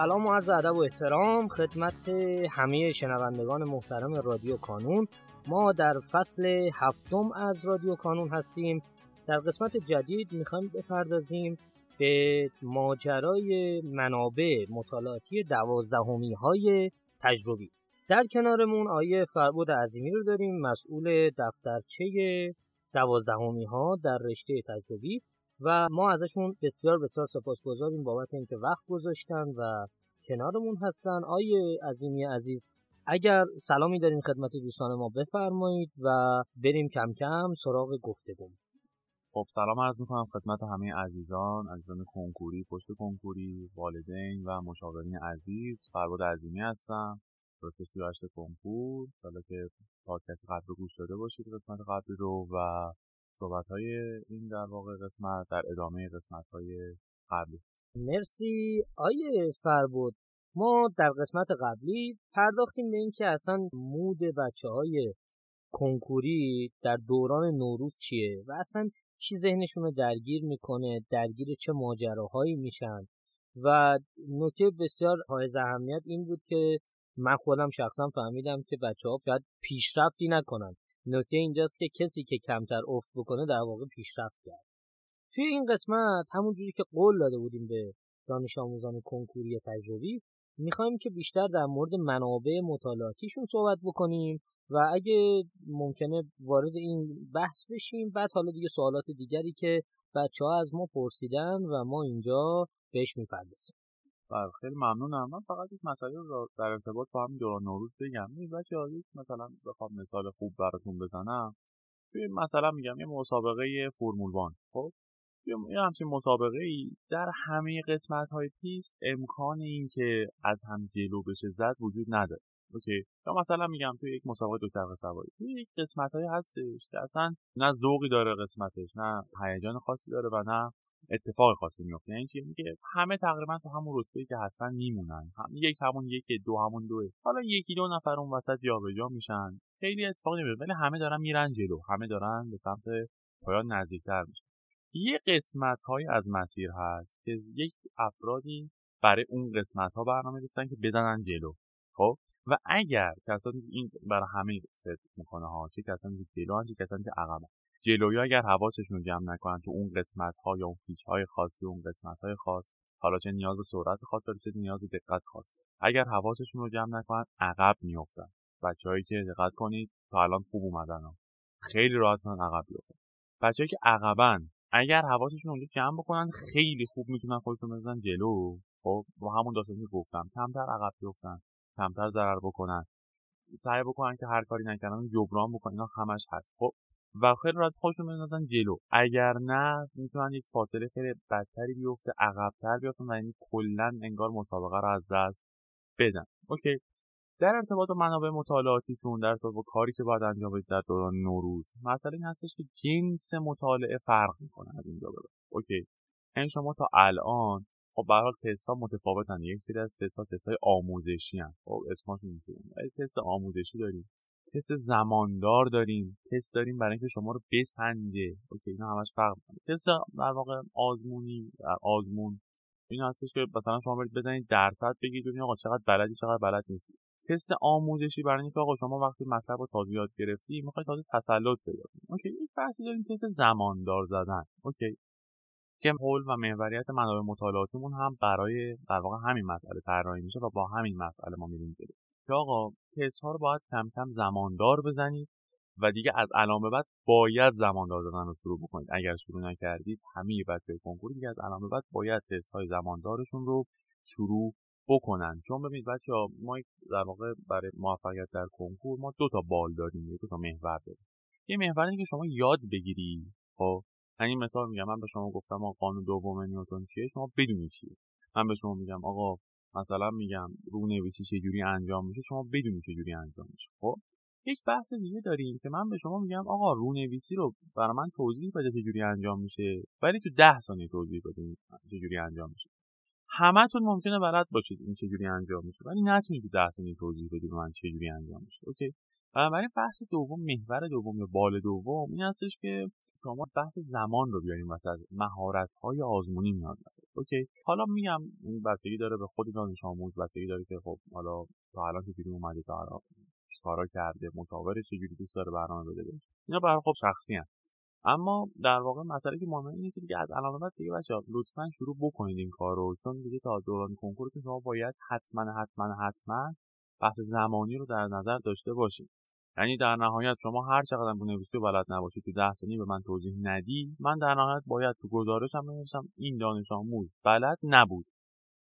سلام و عرض ادب و احترام خدمت همه شنوندگان محترم رادیو کانون. ما در فصل هفتم از رادیو کانون هستیم. در قسمت جدید می‌خوایم بپردازیم به ماجرای منابع مطالعاتی دوازدهمی های تجربی. در کنارمون آیه فربود عظیمی رو داریم مسئول دفترچه دوازدهمی ها در رشته تجربی. و ما ازشون بسیار بسیار سپاسگزاریم بابت اینکه وقت گذاشتن و کنارمون هستن. آیه عظیمی عزیز اگر سلامی دارین خدمت دوستان ما بفرمایید و بریم کم کم سراغ گفتگو خب سلام عرض می‌کنم خدمت همه عزیزان عزیزان کنکوری پشت کنکوری والدین و مشاورین عزیز. فرباد عظیمی هستم رتبه 38 کنکور. سالا که پادکست قبل گوش داده باشید قسمت قبلی رو. و صحبت های این در واقع قسمت در ادامه قسمت های قبلی. مرسی آیه فربود. ما در قسمت قبلی پرداختیم به اینکه اصلا مود بچه های کنکوری در دوران نوروز چیه و اصلا چی ذهنشون رو درگیر می‌کنه درگیر چه ماجراهایی میشن. و نکته بسیار های اهمیت این بود که من خودم شخصا فهمیدم که بچه ها شاید پیشرفتی نکنن. نکته اینجاست که کسی که کمتر افت بکنه در واقع پیشرفت کرد. توی این قسمت همون جوری که قول داده بودیم به دانش آموزان کنکوری تجربی می‌خوایم که بیشتر در مورد منابع مطالعاتیشون صحبت بکنیم و اگه ممکنه وارد این بحث بشیم بعد حالا دیگه سوالات دیگری که بچه ها از ما پرسیدن و ما اینجا بهش می‌پردازیم. بله خیلی ممنونم. من فقط یک مسئله رو در ارتباط با همین دوران نوروز بگم. این بچه مثلا بخوام مثال خوب براتون بزنم. توی مثلا میگم یه مسابقه فرمول وان خب؟ یه همچین مسابقه ای در همه قسمت های پیست امکان این که از هم جلو بشه زد وجود نداره. OK؟ یا مثلا میگم توی یک مسابقه دوچرخه سواری توی یک قسمت های هستش که اصلا نه ذوقی داره قسمتش نه هیجان خاصی داره و نه اتفاق خاصی میفته. یعنی چی؟ میگه همه تقریبا تو همون رتبه که هستن میمونن. هم یک همون یک دو همون دوه حالا یکی دو نفر اون وسط جابجا میشن. خیلی اتفاق نمیفته ولی همه دارن میرن جلو. همه دارن به سمت پایان نزدیکتر میشن. یه قسمت های از مسیر هست که یک افرادی برای اون قسمت ها برنامه ریختن که بزنن جلو. خب؟ و اگر کسانی این برای همه ست می‌کنه ها چه کسانی که جلو چه کسانی که عقب جلوی اگر حواسشون رو جمع نکنن تو اون قسمت ها یا اون پیچ های خاص تو اون قسمت های خاص حالا چه نیاز به سرعت خاص داره چه نیاز به دقت خاص اگر حواسشون رو جمع نکنن عقب میافتن. بچههایی که دقت کنید تا الان خوب اومدن ها. خیلی راحت من عقب بیفتن بچه‌ای که عقبن اگر حواسشون رو جمع بکنن خیلی خوب می‌تونن خودشون بزنن جلو. خب با همون داستانی گفتم کمتر عقب بیفتن کمتر ضرر بکنن. سعی بکنن که هر کاری نکردن جبران بکنن. اینا همش هست. خب و خیلی راحت خودشون بندازن جلو. اگر نه می‌تونن یک فاصله خیلی بدتری بیفته عقبتر بیفتن و یعنی کلا انگار مسابقه رو از دست بدن. okay. در ارتباط با منابع مطالعاتیتون در ارتباط با کاری که باید انجام بدید در دوران نوروز مسئله این هستش که جنس مطالعه فرق می‌کنه از اینجا به okay. این شما تا الان خب به حال تست ها متفاوتن. یک سری از تست ها تست های آموزشی هستند خب اسمشون اینطوریه. تست آموزشی داریم. تست زماندار داریم. تست داریم برای اینکه شما رو بسنجه. okay اینا همش فرق می‌کنه. تست در واقع آزمونی آزمون. این هستش که مثلا شما برید بزنید درصد بگید ببینید آقا چقدر بلدی چقدر بلد نیستی. تست آموزشی برای اینکه آقا شما وقتی مطلب رو تازه یاد گرفتی می‌خوای تازه تسلط پیدا کنی. okay یک بحثی داریم تست زماندار زدن. okay. که حول و محوریت منابع مطالعاتیمون هم برای در واقع همین مسئله طراحی میشه و با همین مسئله ما میریم جلو. که آقا تست ها رو باید کم کم زماندار بزنید و دیگه از الان بعد باید زماندار زدن رو شروع بکنید. اگر شروع نکردید همه بچه کنکور دیگه از الان بعد باید تست های زماندارشون رو شروع بکنن. چون ببینید بچه ها ما در واقع برای موفقیت در کنکور ما دو تا بال داریم دو تا محور داریم. یه محور که شما یاد بگیری خب یعنی مثال میگم. من به شما گفتم آقا قانون دوم نیوتن چیه؟ شما بدونی چیه. من به شما میگم آقا مثلا میگم رو نویسی چجوری انجام میشه شما بدونی چجوری انجام میشه. خب؟ یک بحث دیگه داریم که من به شما میگم آقا رو نویسی رو برای من توضیح بده چجوری انجام میشه ولی تو ده ثانیه توضیح بده چجوری انجام میشه. همتون ممکنه بلد باشید این چجوری انجام میشه ولی نتونید تو ده ثانیه توضیح بدید من چجوری انجام میشه. okay؟ بنابراین بحث دوم محور دوم یا بال دوم این هستش که شما بحث زمان رو بیاریم وسط مهارت های آزمونی میاد مثلا okay. حالا میگم این بستگی داره به خود دانش آموز بستگی داره که خب حالا تا الان که بیرون اومده تا کارا کرده مشاورش چجوری دوست داره برنامه بده بشه اینا برای خب شخصی هن. اما در واقع مسئله که مهمه اینه که دیگه از الان بعد دیگه بچه‌ها لطفا شروع بکنید این کار رو چون دیگه تا دوران کنکور که شما باید حتما حتما حتما بحث زمانی رو در نظر داشته باشید. یعنی در نهایت شما هر چقدر نویسی و بلد نباشید تو ده ثانیه به من توضیح ندی من در نهایت باید تو گزارشم بنویسم این دانش آموز بلد نبود.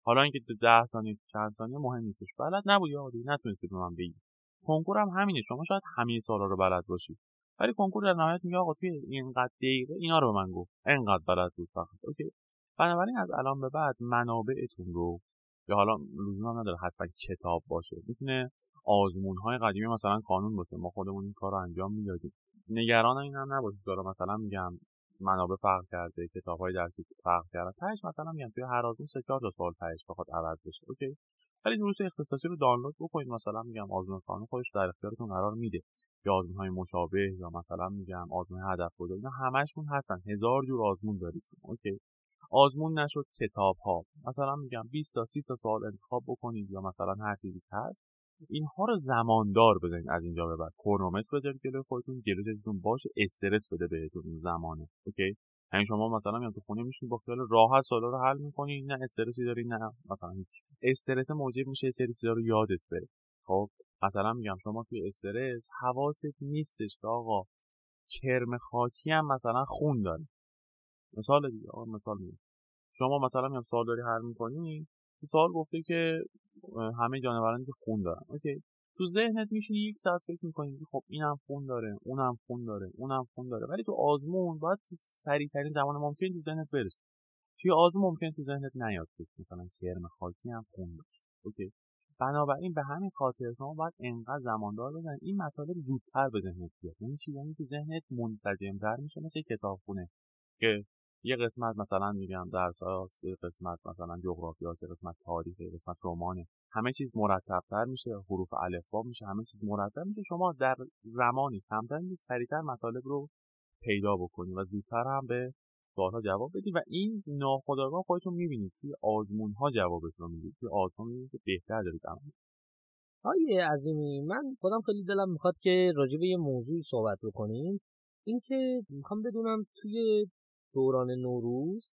حالا اینکه تو ده ثانیه چند ثانیه مهم نیستش. بلد نبود یا دیگه نتونستید به من بگید کنکور هم همینه. شما شاید همه سوالا رو بلد باشید ولی کنکور در نهایت میگه آقا توی اینقدر دقیقه اینا رو به من گفت. اینقدر بلد بود فقط. okay. بنابراین از الان به بعد منابعتون رو یا حالا لزوم نداره حتما کتاب باشه. می‌تونه آزمون های قدیمی مثلا کانون باشه ما خودمون این کار رو انجام می‌دادیم. نگران این هم نباشید داره مثلا میگم منابع فرق کرده کتاب های درسی فرق کرده. تهش مثلا میگم توی هر آزمون سه چهار تا سوال تهش بخواد عوض بشه. okay. ولی دروس اختصاصی رو دانلود بکنید. مثلا میگم آزمون کانون خودش در اختیارتون قرار میده. یا آزمون های مشابه یا مثلا میگم آزمون هدف گذاری. اینا همشون هستن. هزار جور آزمون دارید okay. آزمون نشد کتاب ها مثلا میگم 20 تا 30 تا سوال انتخاب بکنید یا مثلا هر چیزی هست. اینها رو زماندار بزنید از اینجا به بعد. کرونومتر بذارید جلوی خودتون جلوی چیزتون باشه استرس بده بهتون اون زمانه. okay؟ یعنی شما مثلا میام تو خونه میشین با خیال راحت سوالا رو حل می‌کنی نه استرسی داری نه مثلا هیچ. استرس موجب میشه سری چیزا رو یادت بره. خب؟ مثلا میگم شما توی استرس حواست نیستش که آقا کرم خاکی هم مثلا خون داره. مثال دیگه آقا مثال میگم. شما مثلا میام سوال داری حل می‌کنی؟ تو سوال گفته که همه جانورانی که خون دارن. اوکی. تو ذهنت میشینی یک ساعت فکر می‌کنی که خب اینم خون داره اونم خون داره اونم خون داره. ولی تو آزمون باید سریعترین زمان ممکن تو ذهنت برسه توی آزمون ممکن تو ذهنت نیاد که مثلا کرم خاکی هم خون داشت اوکی. بنابراین به همین خاطر شما باید انقدر زماندار بزنید این مطالب زودتر به ذهنت بیاد. این چیزایی که ذهنت منسجمتر میشه مثل کتابخونه که یه قسمت مثلا میگم درس یه قسمت مثلا جغرافیا یه قسمت تاریخ یه قسمت رمانه. همه چیز مرتبتر میشه حروف الفبا میشه همه چیز مرتب میشه. شما در زمانی کمتر سریعتر مطالب رو پیدا بکنید و زودتر هم به سوالها جواب بدید و این ناخودآگاه خودتون می‌بینید توی آزمون ها جوابش رو می‌دید. توی آزمون می‌بینید که بهتر دارید عمل آیه عظیمی من خودم خیلی دلم می‌خواد که راجع به یه موضوعی صحبت بکنیم. اینکه می‌خوام بدونم توی دوران نوروز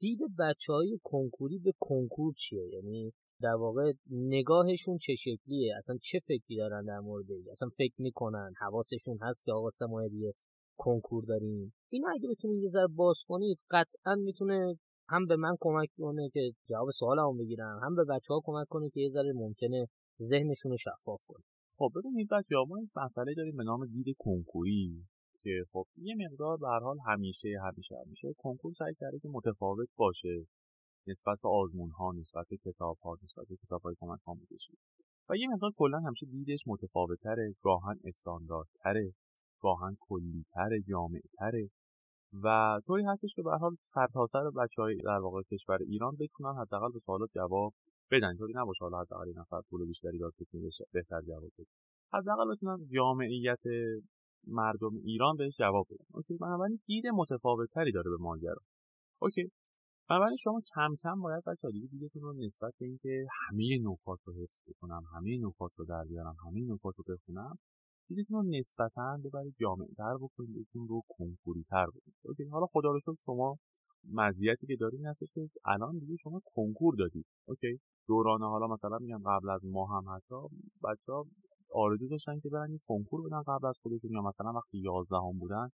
دید بچه های کنکوری به کنکور چیه؟ یعنی در واقع نگاهشون چه شکلیه؟ اصلا چه فکری دارن در مورد اصلا فکر می‌کنن؟ حواسشون هست که آقا سه ماه دیگه کنکور داریم؟ اینا اگه بتونید یه ذره باز کنید قطعا می‌تونه هم به من کمک کنه که جواب سوالمو بگیرم هم به بچه ها کمک کنه که یه ذره ممکنه ذهنشون رو شفاف کنه. خب ببینید بچه ما یک مسئله داریم به نام دید کنکوری. که خب یه مقدار به حال همیشه همیشه همیشه کنکور سعی کرده که متفاوت باشه نسبت به آزمون ها نسبت به کتاب ها نسبت به کتاب های کمک آموزشی و یه مقدار کلا همیشه دیدش متفاوت تره گاهن تره گاهاً کلی تره و طوری هستش که به حال سرتاسر بچه های در واقع کشور ایران بتونن حداقل به سوالات جواب بدن. طوری نباشه حالا حداقل نفر پول بیشتری داد بهتر جواب بده. حداقل بتونن جامعیت مردم ایران بهش جواب بدن. okay بنابراین دید متفاوتتری داره به ماجرا. okay بنابراین شما کم کم باید بچه‌ها دیگه دیدتون رو نسبت به اینکه همه نکات رو حفظ بکنم همه نکات رو در بیارم همه نکات رو بخونم دیدتون رو نسبتا ببرید جامعتر بکنید دیدتون رو کنکوری تر بکنید. okay حالا خدا رو شما مزیتی که دارید هستش که الان دیگه شما کنکور دادید. okay دوران حالا مثلا میگم قبل از ما هم حتی بچه آرزو داشتن که برن کنکور بدن قبل از خودشون یا مثلا وقتی یازدهم بودن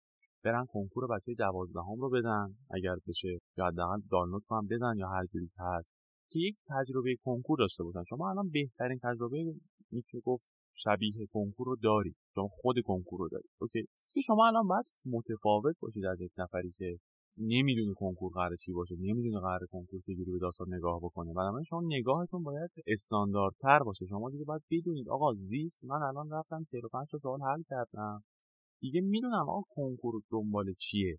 برن کنکور بچه دوازدهم رو بدن. اگر بشه یا حداقل دانلود کنم بدن یا هر جوری هست. که یک تجربه کنکور داشته باشن. شما الان بهترین تجربه میشه گفت شبیه کنکور رو دارید. شما خود کنکور رو دارید. اوکی. که شما الان باید متفاوت باشید از یک نفری که نمی‌دونه کنکور قراره چی باشه نمی‌دونه قراره کنکور چجوری به داستان نگاه بکنه. بنابراین شما نگاهتون باید استانداردتر باشه. شما دیگه باید بدونید آقا زیست من الان رفتم 45 سوال حل کردم. دیگه می‌دونم آقا کنکور دنبال چیه.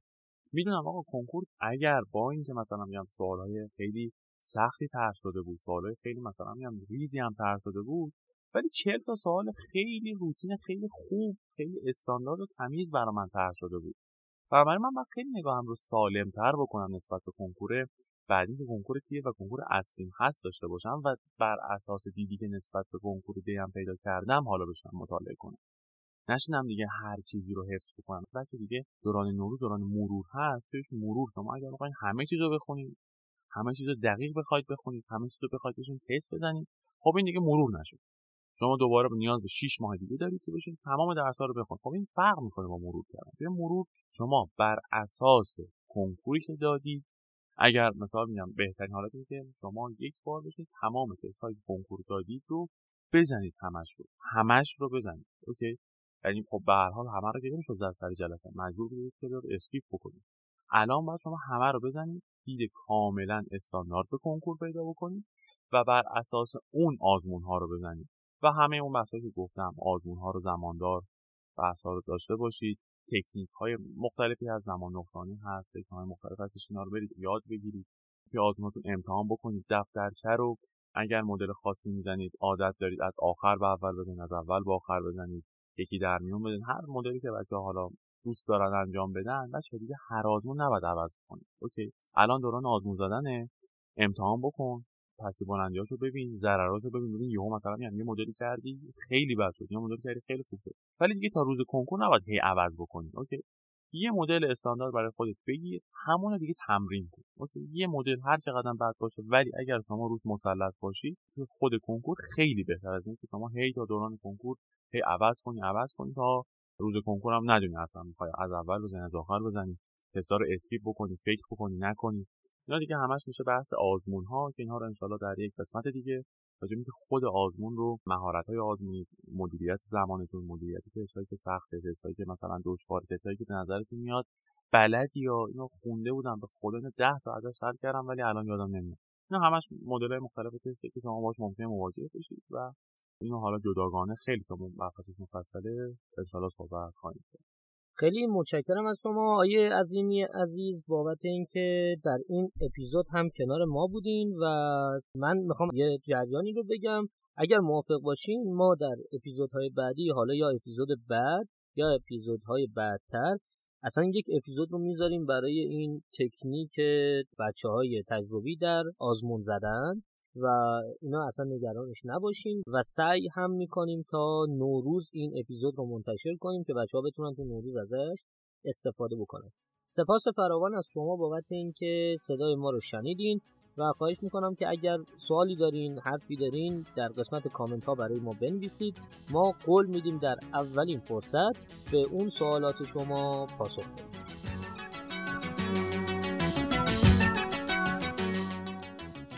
می‌دونم آقا کنکور اگر با اینکه مثلا میگم سوالهای خیلی سختی طرح شده بود سوالای خیلی مثلا میگم ریزی هم طرح شده بود ولی چهل تا سوال خیلی روتین خیلی خوب خیلی استاندارد و تمیز برای من طرح شده بود. بنابراین من باید خیلی نگاهم رو سالمتر بکنم نسبت به کنکور بعدی که کنکور کیه و کنکور اصلیم هست داشته باشم و بر اساس دیدی که نسبت به کنکور دیم پیدا کردم حالا بشم مطالعه کنم. نشینم دیگه هر چیزی رو حفظ بکنم. بچه دیگه دوران نوروز دوران مرور هست. توش مرور شما اگر بخواید همه چیز رو بخونید همه چیز رو دقیق بخواید بخونید همه چیز رو بخواید بهشون تست بزنید خب این دیگه مرور نشد. شما دوباره نیاز به 6 ماه دیگه دارید که بشین تمام درس‌ها رو بخونید خب این فرق می‌کنه با مرور کردن. توی مرور شما بر اساس کنکوری که دادید اگر مثلا میگم بهترین حالت که شما یک بار بشین تمام تست های کنکور دادید رو بزنید همش رو. همش رو بزنید. okay؟ یعنی خب به هر حال همه رو که نمی‌شد در سر جلسه. مجبور بودید که رو skip بکنید. الان باید شما همه رو بزنید دید کاملا استاندارد به کنکور پیدا بکنید و بر اساس اون آزمون ها رو بزنید. و همه اون بحثایی که گفتم آزمون ها رو زماندار بحث ها رو داشته باشید. تکنیک های مختلفی از زمان نقصانی هست تکنیک های مختلف هستش اینا رو برید یاد بگیرید که آزمونتون امتحان بکنید دفترچه رو اگر مدل خاصی می‌زنید عادت دارید از آخر به اول بزنید از اول به آخر بزنید یکی در میون بدین. هر مدلی که بچه حالا دوست دارن انجام بدن بچه دیگه هر آزمون نباید عوض کنید okay؟ الان دوران آزمون زدنه امتحان بکن. بلندیاشو ببین ضرراشو ببین. ببین یهو مثلا میگم یه مدلی کردی خیلی بد شد. یه مدلی کردی خیلی خوب شد. ولی دیگه تا روز کنکور نباید هی عوض بکنی. okay؟ یه مدل استاندارد برای خودت بگیر. همون دیگه تمرین کن. okay؟ یه مدل هر چقدر بد باشه ولی اگر شما روش مسلط باشی تو خود کنکور خیلی بهتر از اینکه شما هی تا دوران کنکور هی عوض کنی عوض کنی تا روز کنکور هم ندونی اصلا می‌خوای از اول بزنی از آخر بزنی. تستا اسکیپ بکنی فکر بکنی نکنی. اینا دیگه همش میشه بحث آزمون ها که اینها رو انشالله در یک قسمت دیگه راجع که خود آزمون رو مهارت های آزمونی مدیریت زمانتون مدیریت تستایی که سخته تستایی که مثلا دشوار تستایی که به نظرتون میاد بلدی یا اینو خونده بودم به خدا 10 تا ازش حل کردم ولی الان یادم نمیاد. اینا همش مدل مختلف تستی که شما باش ممکنه مواجه بشید و اینو حالا جداگانه خیلی شما مبحثش مفصله. انشالله صحبت خواهیم کرد. خیلی متشکرم از شما آیه عظیمی عزیز بابت اینکه در این اپیزود هم کنار ما بودین و من می‌خوام یه جریانی رو بگم. اگر موافق باشین ما در اپیزودهای بعدی حالا یا اپیزود بعد یا اپیزودهای بعدتر اصلا یک اپیزود رو می‌ذاریم برای این تکنیک بچه های تجربی در آزمون زدن. و اینا اصلا نگرانش نباشین و سعی هم می‌کنیم تا نوروز این اپیزود رو منتشر کنیم که بچه ها بتونن تو نوروز ازش استفاده بکنن. سپاس فراوان از شما بابت اینکه صدای ما رو شنیدین و خواهش می‌کنم که اگر سوالی دارین حرفی دارین در قسمت کامنت ها برای ما بنویسید. ما قول میدیم در اولین فرصت به اون سوالات شما پاسخ بدیم.